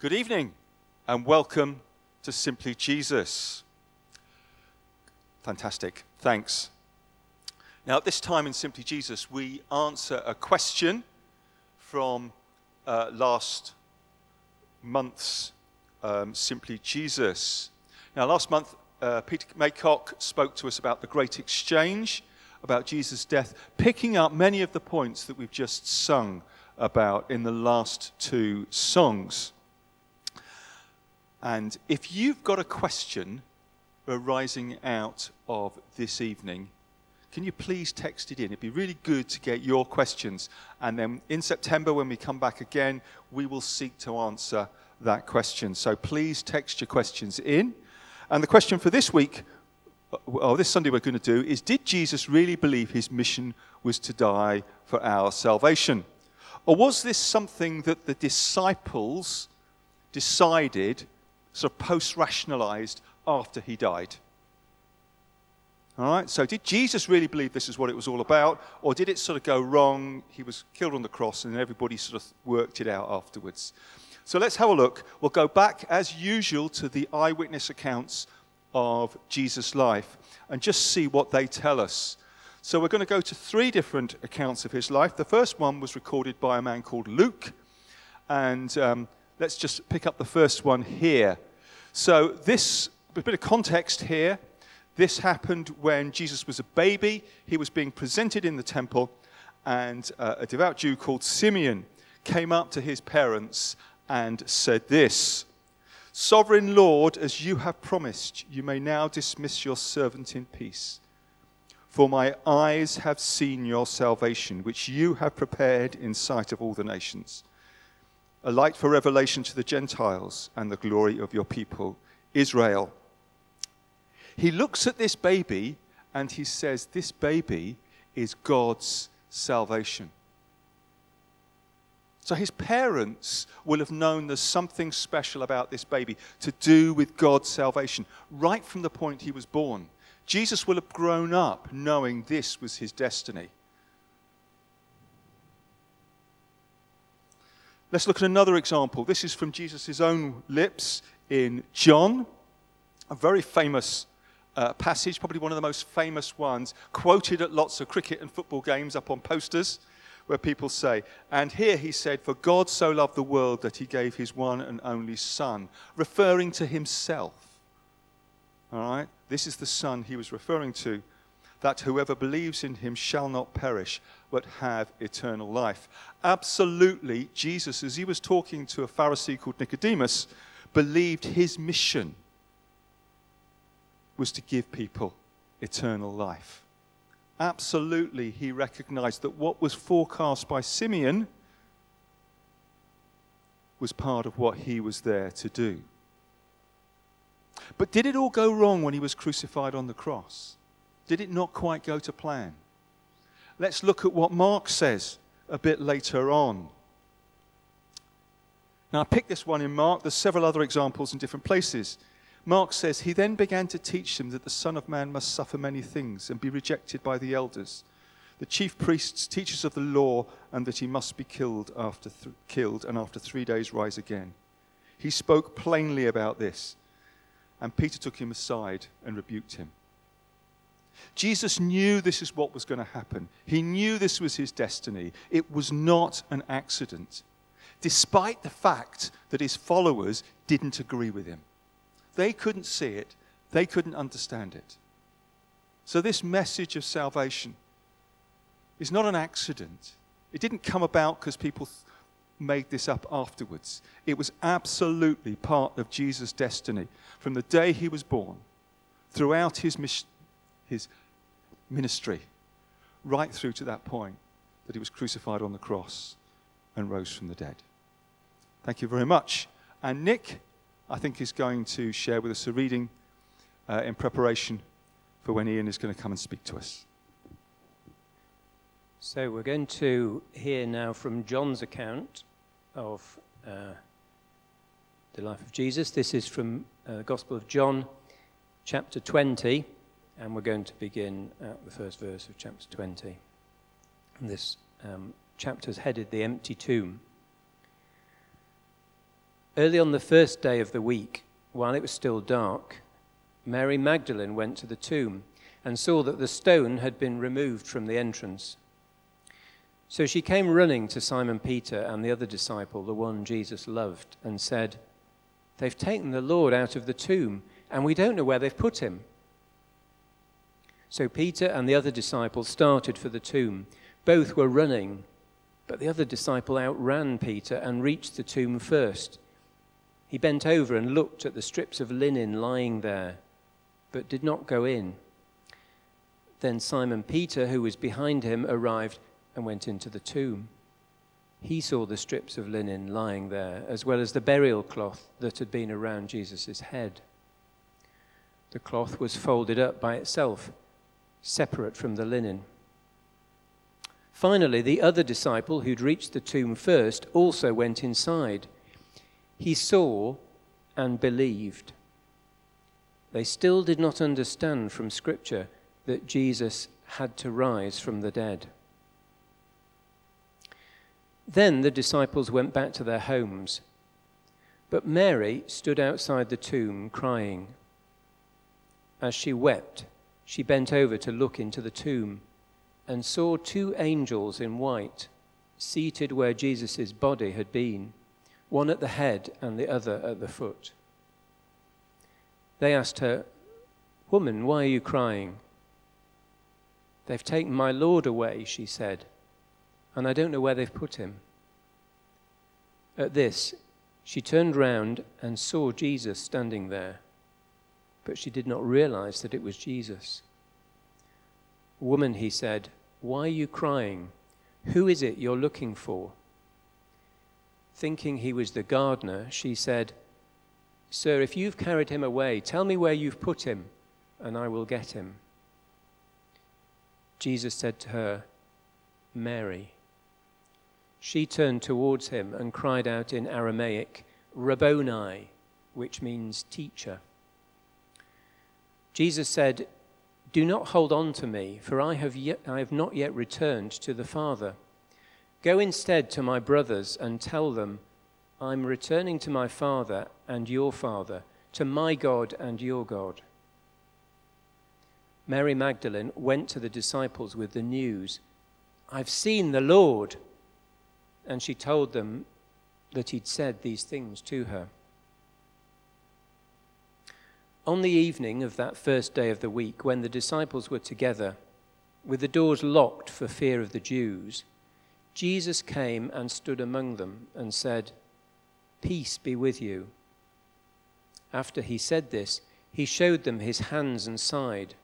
Good evening and welcome to Simply Jesus. Fantastic. Thanks. Now, at this time in Simply Jesus, we answer a question from uh, last month's um, Simply Jesus. Now, last month, uh, Peter Maycock spoke to us about the great exchange, about Jesus' death, picking up many of the points that we've just sung about in the last two songs. And if you've got a question arising out of this evening, can you please text it in? It'd be really good to get your questions. And then in September, when we come back again, we will seek to answer that question. So please text your questions in. And the question for this week, or this Sunday, we're going to do is Did Jesus really believe his mission was to die for our salvation? Or was this something that the disciples decided, sort of post rationalized, after he died? All right, so did Jesus really believe this is what it was all about, or did it sort of go wrong? He was killed on the cross and everybody sort of worked it out afterwards. So let's have a look. We'll go back, as usual, to the eyewitness accounts of Jesus' life and just see what they tell us. So we're going to go to three different accounts of his life. The first one was recorded by a man called Luke, and um, let's just pick up the first one here. So, this, a bit of context here. This happened when Jesus was a baby. He was being presented in the temple, and uh, a devout Jew called Simeon came up to his parents and said this Sovereign Lord, as you have promised, you may now dismiss your servant in peace. For my eyes have seen your salvation, which you have prepared in sight of all the nations, a light for revelation to the Gentiles and the glory of your people, Israel. He looks at this baby and he says, This baby is God's salvation. So his parents will have known there's something special about this baby to do with God's salvation right from the point he was born. Jesus will have grown up knowing this was his destiny. Let's look at another example. This is from Jesus' own lips in John, a very famous uh, passage, probably one of the most famous ones, quoted at lots of cricket and football games up on posters, where people say, And here he said, For God so loved the world that he gave his one and only Son, referring to himself. All right? This is the Son he was referring to, that whoever believes in him shall not perish, but have eternal life. Absolutely, Jesus, as he was talking to a Pharisee called Nicodemus, believed his mission was to give people eternal life. Absolutely, he recognized that what was forecast by Simeon was part of what he was there to do. But did it all go wrong when he was crucified on the cross? Did it not quite go to plan? Let's look at what Mark says a bit later on. Now, I picked this one in Mark. There's several other examples in different places. Mark says, He then began to teach them that the Son of Man must suffer many things and be rejected by the elders, the chief priests, teachers of the law, and that he must be killed, after th- killed and after three days rise again. He spoke plainly about this, and Peter took him aside and rebuked him. Jesus knew this is what was going to happen. He knew this was his destiny. It was not an accident, despite the fact that his followers didn't agree with him. They couldn't see it, they couldn't understand it. So, this message of salvation is not an accident. It didn't come about because people th- made this up afterwards. It was absolutely part of Jesus' destiny from the day he was born, throughout his, mis- his ministry, right through to that point that he was crucified on the cross and rose from the dead. Thank you very much. And Nick I think is going to share with us a reading uh, in preparation for when Ian is going to come and speak to us. So we're going to hear now from John's account of uh, the life of Jesus. This is from uh, the Gospel of John, chapter 20, and we're going to begin at the first verse of chapter 20. And this um, chapter is headed The Empty Tomb. Early on the first day of the week, while it was still dark, Mary Magdalene went to the tomb and saw that the stone had been removed from the entrance. So she came running to Simon Peter and the other disciple, the one Jesus loved, and said, They've taken the Lord out of the tomb, and we don't know where they've put him. So Peter and the other disciple started for the tomb. Both were running, but the other disciple outran Peter and reached the tomb first. He bent over and looked at the strips of linen lying there, but did not go in. Then Simon Peter, who was behind him, arrived and went into the tomb. He saw the strips of linen lying there, as well as the burial cloth that had been around Jesus' head. The cloth was folded up by itself, separate from the linen. Finally, the other disciple who'd reached the tomb first also went inside he saw and believed. They still did not understand from Scripture that Jesus had to rise from the dead. Then the disciples went back to their homes. But Mary stood outside the tomb crying. As she wept, she bent over to look into the tomb and saw two angels in white seated where Jesus' body had been one at the head and the other at the foot. They asked her, Woman, why are you crying? They've taken my Lord away, she said, and I don't know where they've put him. At this, she turned round and saw Jesus standing there, but she did not realize that it was Jesus. Woman, he said, why are you crying? Who is it you're looking for? Thinking he was the gardener, she said, Sir, if you've carried him away, tell me where you've put him, and I will get him. Jesus said to her, Mary. She turned towards him and cried out in Aramaic, Rabboni, which means teacher. Jesus said, Do not hold on to me, for I have, yet, I have not yet returned to the Father. Go instead to my brothers and tell them, I'm returning to my Father and your Father, to my God and your God. Mary Magdalene went to the disciples with the news I've seen the Lord. And she told them that he'd said these things to her. On the evening of that first day of the week, when the disciples were together, with the doors locked for fear of the Jews, Jesus came and stood among them and said, Peace be with you. After he said this, he showed them his hands and side.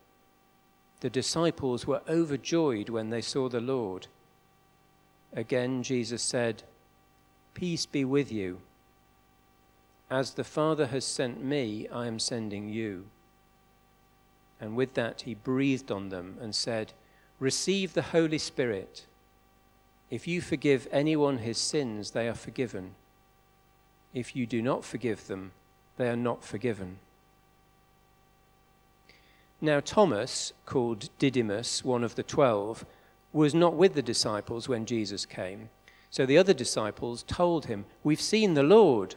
The disciples were overjoyed when they saw the Lord. Again, Jesus said, Peace be with you. As the Father has sent me, I am sending you. And with that, he breathed on them and said, Receive the Holy Spirit. If you forgive anyone his sins, they are forgiven. If you do not forgive them, they are not forgiven. Now, Thomas, called Didymus, one of the twelve, was not with the disciples when Jesus came. So the other disciples told him, We've seen the Lord.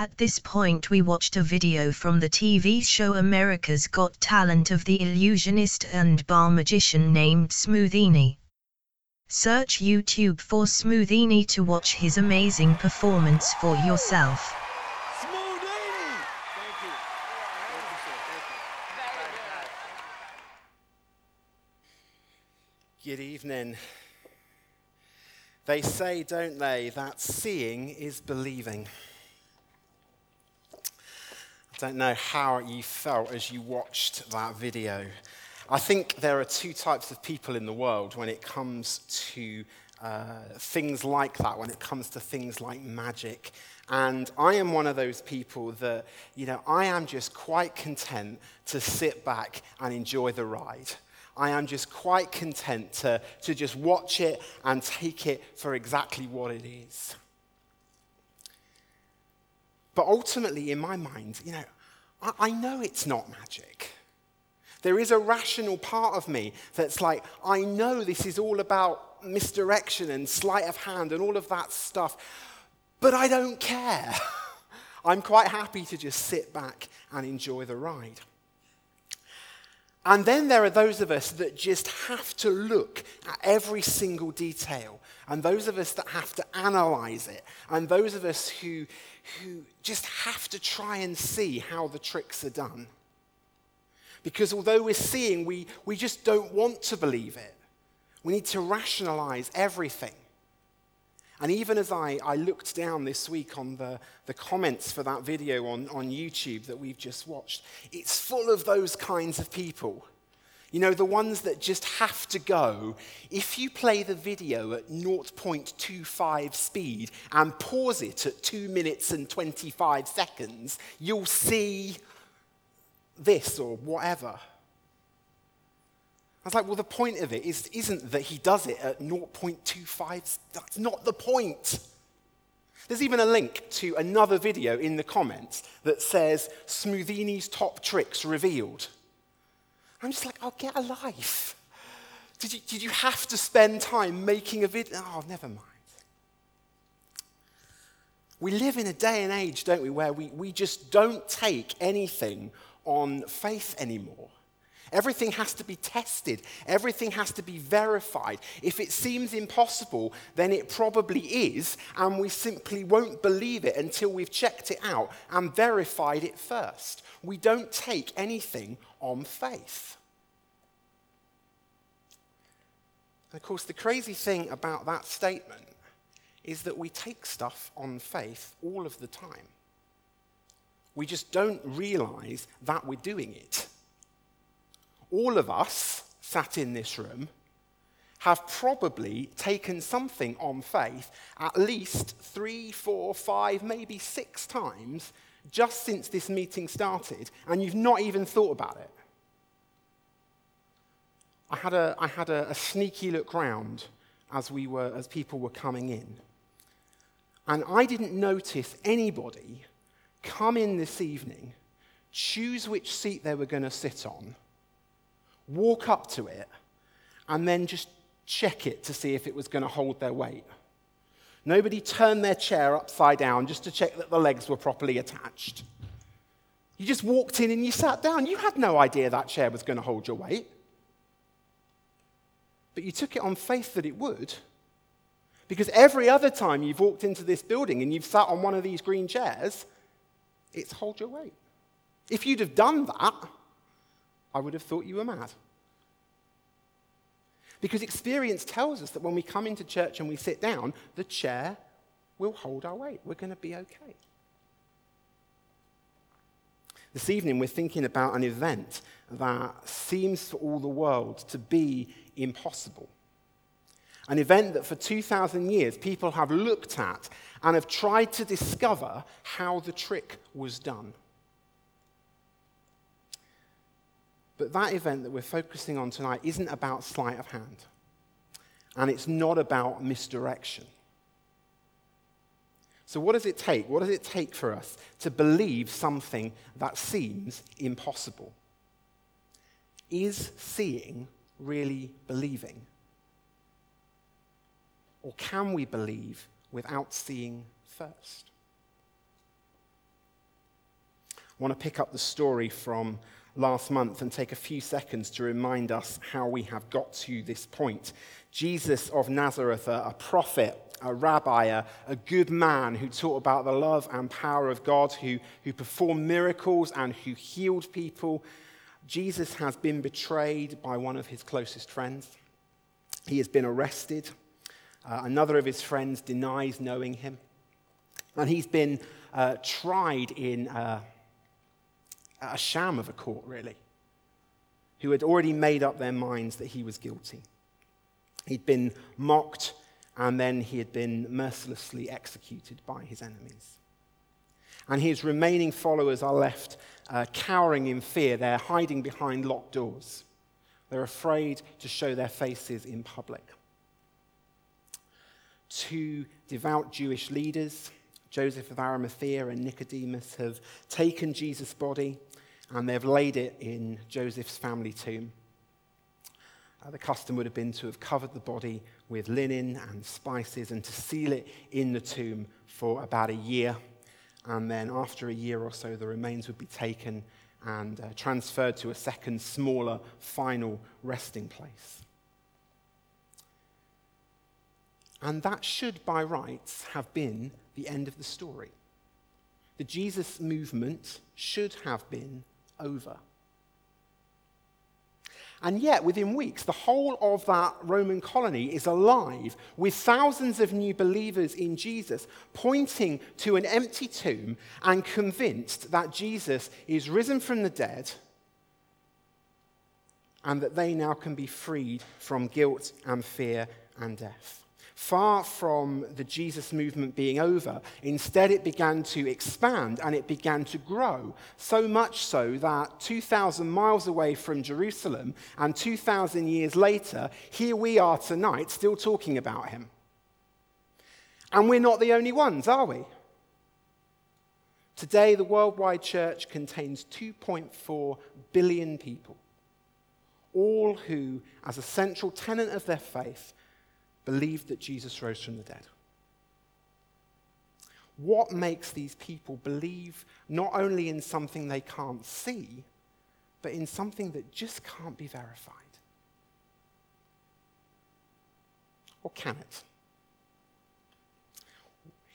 At this point we watched a video from the TV show America's Got Talent of the illusionist and bar magician named Smoothini. Search YouTube for Smoothini to watch his amazing performance for yourself. Good evening. They say, don't they, that seeing is believing. Don't know how you felt as you watched that video. I think there are two types of people in the world when it comes to uh, things like that, when it comes to things like magic. And I am one of those people that, you know, I am just quite content to sit back and enjoy the ride. I am just quite content to, to just watch it and take it for exactly what it is. But ultimately, in my mind, you know, I, I know it's not magic. There is a rational part of me that's like, I know this is all about misdirection and sleight of hand and all of that stuff, but I don't care. I'm quite happy to just sit back and enjoy the ride. And then there are those of us that just have to look at every single detail, and those of us that have to analyze it, and those of us who, who just have to try and see how the tricks are done. Because although we're seeing, we, we just don't want to believe it. We need to rationalize everything. And even as I, I looked down this week on the, the comments for that video on, on YouTube that we've just watched, it's full of those kinds of people. You know, the ones that just have to go. If you play the video at 0.25 speed and pause it at 2 minutes and 25 seconds, you'll see this or whatever. I was like, well, the point of it is, isn't that he does it at 0.25. That's not the point. There's even a link to another video in the comments that says Smoothini's top tricks revealed. I'm just like, oh, get a life. Did you, did you have to spend time making a video? Oh, never mind. We live in a day and age, don't we, where we, we just don't take anything on faith anymore. Everything has to be tested. Everything has to be verified. If it seems impossible, then it probably is, and we simply won't believe it until we've checked it out and verified it first. We don't take anything on faith. And of course, the crazy thing about that statement is that we take stuff on faith all of the time. We just don't realize that we're doing it all of us sat in this room have probably taken something on faith at least three, four, five, maybe six times just since this meeting started, and you've not even thought about it. I had a, I had a, a sneaky look round as, we were, as people were coming in, and I didn't notice anybody come in this evening, choose which seat they were going to sit on, walk up to it, and then just check it to see if it was going to hold their weight. Nobody turned their chair upside down just to check that the legs were properly attached. You just walked in and you sat down. You had no idea that chair was going to hold your weight. But you took it on faith that it would. Because every other time you've walked into this building and you've sat on one of these green chairs, it's hold your weight. If you'd have done that, I would have thought you were mad. Because experience tells us that when we come into church and we sit down, the chair will hold our weight. We're going to be okay. This evening, we're thinking about an event that seems for all the world to be impossible. An event that for 2,000 years people have looked at and have tried to discover how the trick was done. But that event that we're focusing on tonight isn't about sleight of hand, and it's not about misdirection. So, what does it take? What does it take for us to believe something that seems impossible? Is seeing really believing? Or can we believe without seeing first? I want to pick up the story from last month and take a few seconds to remind us how we have got to this point. Jesus of Nazareth, a, prophet, a rabbi, a, a, good man who taught about the love and power of God, who, who performed miracles and who healed people. Jesus has been betrayed by one of his closest friends. He has been arrested. Uh, another of his friends denies knowing him. And he's been uh, tried in uh, a sham of a court, really, who had already made up their minds that he was guilty. He'd been mocked, and then he had been mercilessly executed by his enemies. And his remaining followers are left uh, cowering in fear. They're hiding behind locked doors. They're afraid to show their faces in public. Two devout Jewish leaders, Joseph of Arimathea and Nicodemus, have taken Jesus' body and they've laid it in Joseph's family tomb. Uh, the custom would have been to have covered the body with linen and spices and to seal it in the tomb for about a year. And then, after a year or so, the remains would be taken and uh, transferred to a second, smaller, final resting place. And that should, by rights, have been the end of the story. The Jesus movement should have been over. And yet, within weeks, the whole of that Roman colony is alive with thousands of new believers in Jesus, pointing to an empty tomb and convinced that Jesus is risen from the dead and that they now can be freed from guilt and fear and death. Far from the Jesus movement being over, instead it began to expand and it began to grow. So much so that 2,000 miles away from Jerusalem and 2,000 years later, here we are tonight still talking about him. And we're not the only ones, are we? Today, the worldwide church contains 2.4 billion people, all who, as a central tenet of their faith, believed that Jesus rose from the dead. What makes these people believe not only in something they can't see, but in something that just can't be verified? Or can it?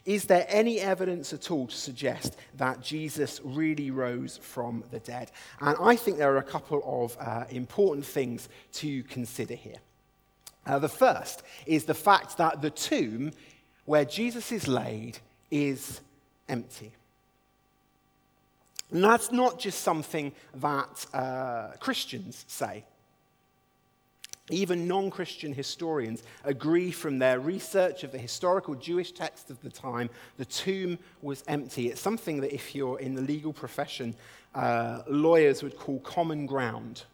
Is there any evidence at all to suggest that Jesus really rose from the dead? And I think there are a couple of uh, important things to consider here. Uh, the first is the fact that the tomb where Jesus is laid is empty. And that's not just something that uh, Christians say. Even non Christian historians agree from their research of the historical Jewish text of the time, the tomb was empty. It's something that, if you're in the legal profession, uh, lawyers would call common ground.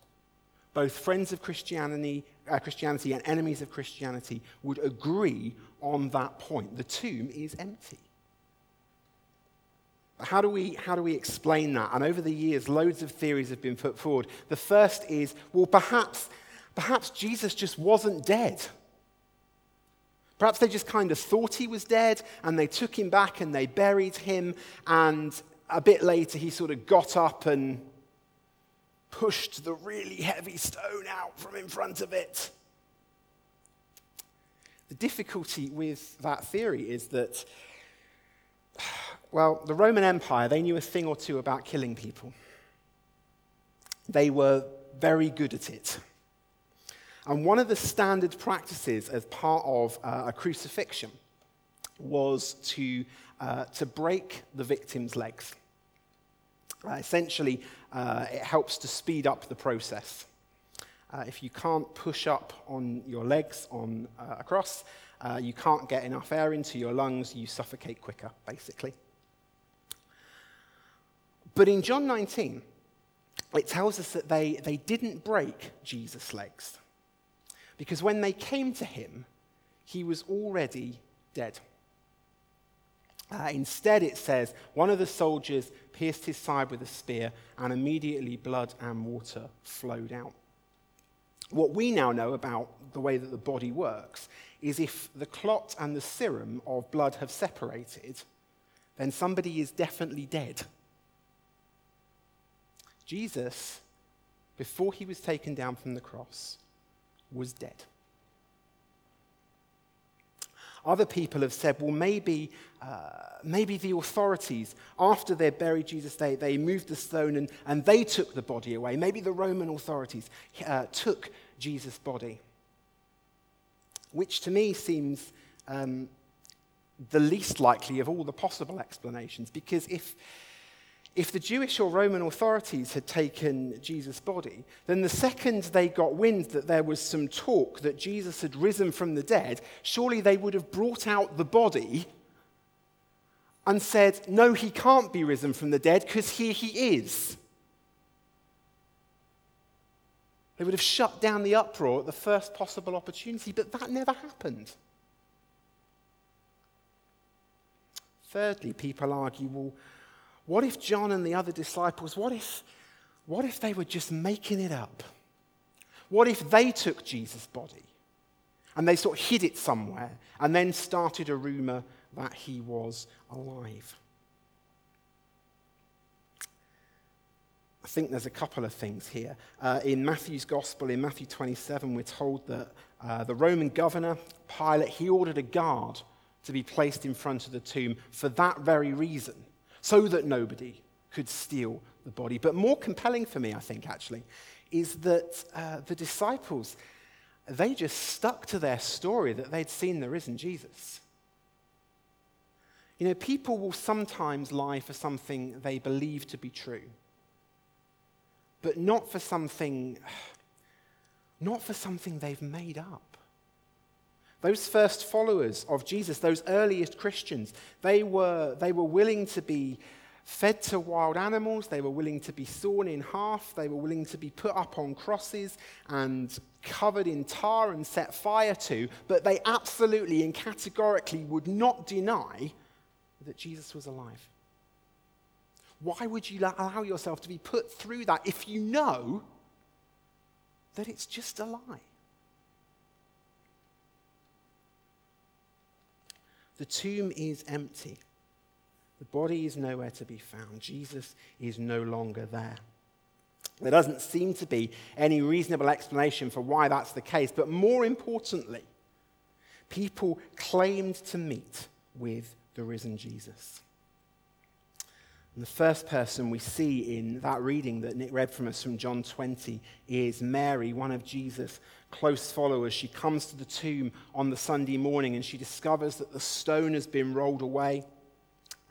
Both friends of Christianity uh, Christianity and enemies of Christianity would agree on that point. The tomb is empty. How do, we, how do we explain that? And over the years, loads of theories have been put forward. The first is well, perhaps, perhaps Jesus just wasn't dead. Perhaps they just kind of thought he was dead and they took him back and they buried him. And a bit later, he sort of got up and pushed the really heavy stone out from in front of it. The difficulty with that theory is that, well, the Roman Empire, they knew a thing or two about killing people. They were very good at it. And one of the standard practices as part of uh, a crucifixion was to, uh, to break the victim's legs. Uh, essentially, uh, it helps to speed up the process. Uh, if you can't push up on your legs on uh, a cross, uh, you can't get enough air into your lungs, you suffocate quicker, basically. But in John 19, it tells us that they, they didn't break Jesus' legs. Because when they came to him, he was already dead. Uh, instead, it says, one of the soldiers pierced his side with a spear, and immediately blood and water flowed out. What we now know about the way that the body works is if the clot and the serum of blood have separated, then somebody is definitely dead. Jesus, before he was taken down from the cross, was dead. Other people have said, well, maybe, uh, maybe the authorities, after they buried Jesus, they, they moved the stone and, and they took the body away. Maybe the Roman authorities uh, took Jesus' body. which to me seems um, the least likely of all the possible explanations. Because if, if the Jewish or Roman authorities had taken Jesus' body, then the second they got wind that there was some talk that Jesus had risen from the dead, surely they would have brought out the body and said, No, he can't be risen from the dead because here he is. They would have shut down the uproar at the first possible opportunity, but that never happened. Thirdly, people argue well, what if John and the other disciples, what if, what if they were just making it up? What if they took Jesus' body and they sort of hid it somewhere and then started a rumor that he was alive? I think there's a couple of things here. Uh, in Matthew's Gospel, in Matthew 27, we're told that uh, the Roman governor, Pilate, he ordered a guard to be placed in front of the tomb for that very reason, so that nobody could steal the body. But more compelling for me, I think, actually, is that uh, the disciples, they just stuck to their story that they'd seen the risen Jesus. You know, people will sometimes lie for something they believe to be true, but not for something, not for something they've made up. Those first followers of Jesus, those earliest Christians, they were, they were willing to be fed to wild animals, they were willing to be sawn in half, they were willing to be put up on crosses and covered in tar and set fire to, but they absolutely and categorically would not deny that Jesus was alive. Why would you allow yourself to be put through that if you know that it's just a lie? The tomb is empty. The body is nowhere to be found. Jesus is no longer there. There doesn't seem to be any reasonable explanation for why that's the case, but more importantly, people claimed to meet with the risen Jesus. And the first person we see in that reading that Nick read from us from John 20 is Mary, one of Jesus' close followers. She comes to the tomb on the Sunday morning and she discovers that the stone has been rolled away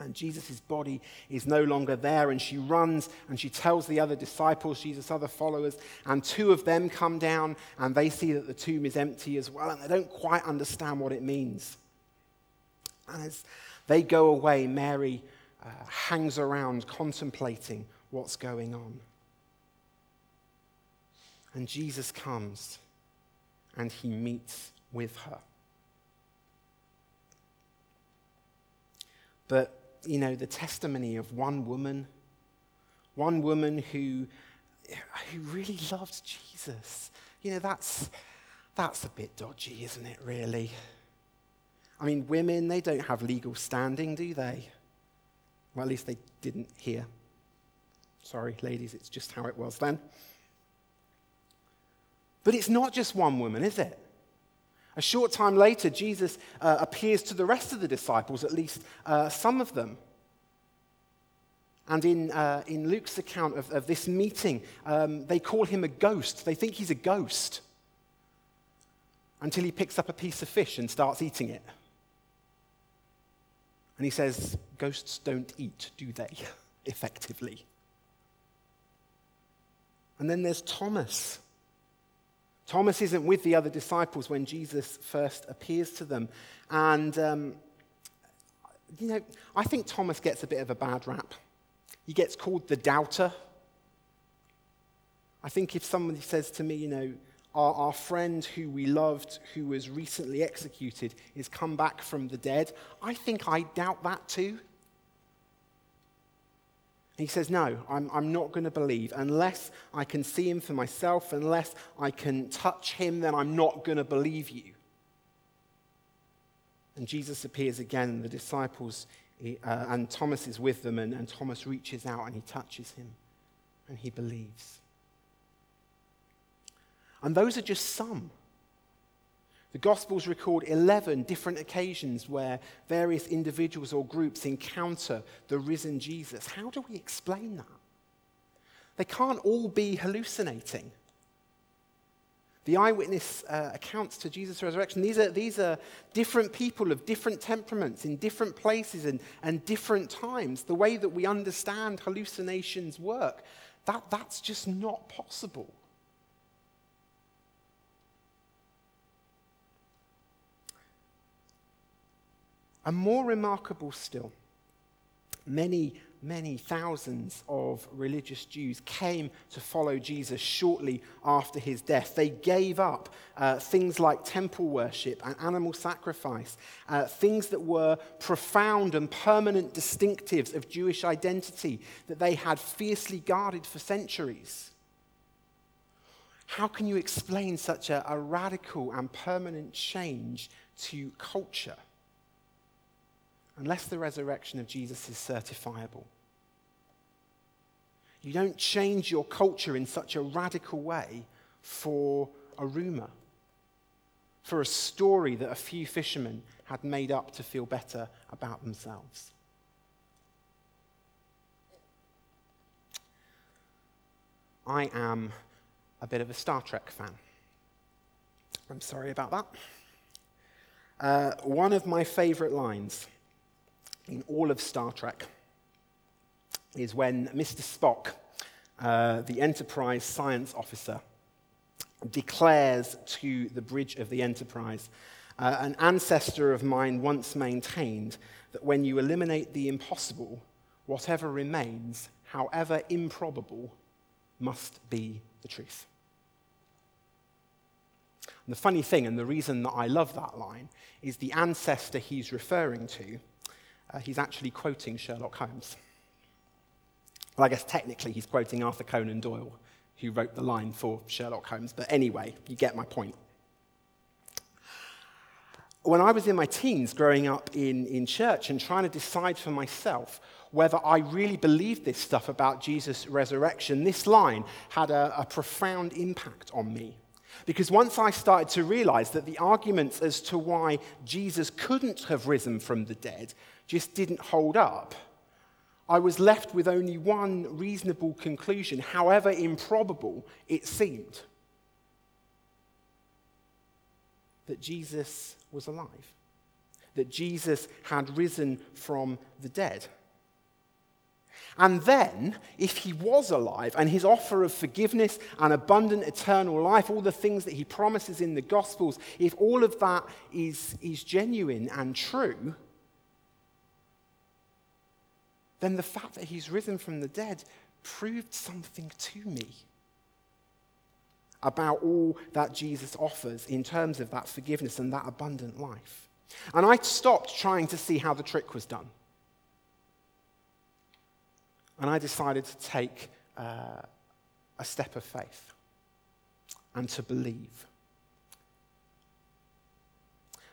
and Jesus' body is no longer there. And she runs and she tells the other disciples, Jesus' other followers, and two of them come down and they see that the tomb is empty as well and they don't quite understand what it means. And as they go away, Mary uh, hangs around contemplating what's going on. And Jesus comes and he meets with her. But, you know, the testimony of one woman, one woman who, who really loved Jesus, you know, that's, that's a bit dodgy, isn't it, really? I mean, women, they don't have legal standing, do they? Well, at least they didn't here. Sorry, ladies, it's just how it was then. But it's not just one woman, is it? A short time later, Jesus uh, appears to the rest of the disciples, at least uh, some of them. And in, uh, in Luke's account of, of this meeting, um, they call him a ghost. They think he's a ghost until he picks up a piece of fish and starts eating it. And he says, Ghosts don't eat, do they? Effectively. And then there's Thomas. Thomas isn't with the other disciples when Jesus first appears to them. And, um, you know, I think Thomas gets a bit of a bad rap. He gets called the doubter. I think if somebody says to me, you know, our, our friend who we loved, who was recently executed, is come back from the dead, I think I doubt that too. He says, No, I'm, I'm not going to believe. Unless I can see him for myself, unless I can touch him, then I'm not going to believe you. And Jesus appears again, the disciples, uh, and Thomas is with them, and, and Thomas reaches out and he touches him, and he believes. And those are just some. The Gospels record 11 different occasions where various individuals or groups encounter the risen Jesus. How do we explain that? They can't all be hallucinating. The eyewitness uh, accounts to Jesus' resurrection, these are, these are different people of different temperaments in different places and, and different times. The way that we understand hallucinations work, that, that's just not possible. And more remarkable still, many many thousands of religious Jews came to follow Jesus shortly after his death. They gave up uh, things like temple worship and animal sacrifice, uh, things that were profound and permanent distinctives of Jewish identity that they had fiercely guarded for centuries. How can you explain such a, a radical and permanent change to culture? Unless the resurrection of Jesus is certifiable. You don't change your culture in such a radical way for a rumor, for a story that a few fishermen had made up to feel better about themselves. I am a bit of a Star Trek fan. I'm sorry about that. Uh, one of my favorite lines in all of Star Trek is when Mr. Spock, uh, the Enterprise science officer, declares to the bridge of the Enterprise uh, An ancestor of mine once maintained that when you eliminate the impossible, whatever remains, however improbable, must be the truth. And the funny thing, and the reason that I love that line, is the ancestor he's referring to uh, he's actually quoting Sherlock Holmes. Well, I guess technically he's quoting Arthur Conan Doyle, who wrote the line for Sherlock Holmes, but anyway, you get my point. When I was in my teens, growing up in, in church and trying to decide for myself whether I really believed this stuff about Jesus' resurrection, this line had a, a profound impact on me. Because once I started to realize that the arguments as to why Jesus couldn't have risen from the dead just didn't hold up, I was left with only one reasonable conclusion, however improbable it seemed that Jesus was alive, that Jesus had risen from the dead. And then, if he was alive and his offer of forgiveness and abundant eternal life, all the things that he promises in the Gospels, if all of that is, is genuine and true, then the fact that he's risen from the dead proved something to me about all that Jesus offers in terms of that forgiveness and that abundant life. And I stopped trying to see how the trick was done. And I decided to take uh, a step of faith and to believe.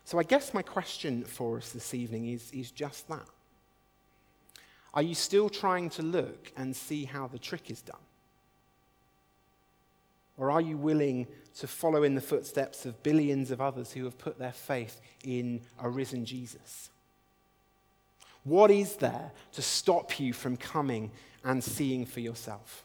So I guess my question for us this evening is, is just that. Are you still trying to look and see how the trick is done? Or are you willing to follow in the footsteps of billions of others who have put their faith in a risen Jesus? What is there to stop you from coming and seeing for yourself?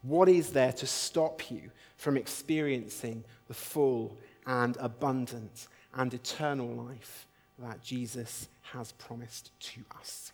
What is there to stop you from experiencing the full and abundant and eternal life that Jesus has promised to us?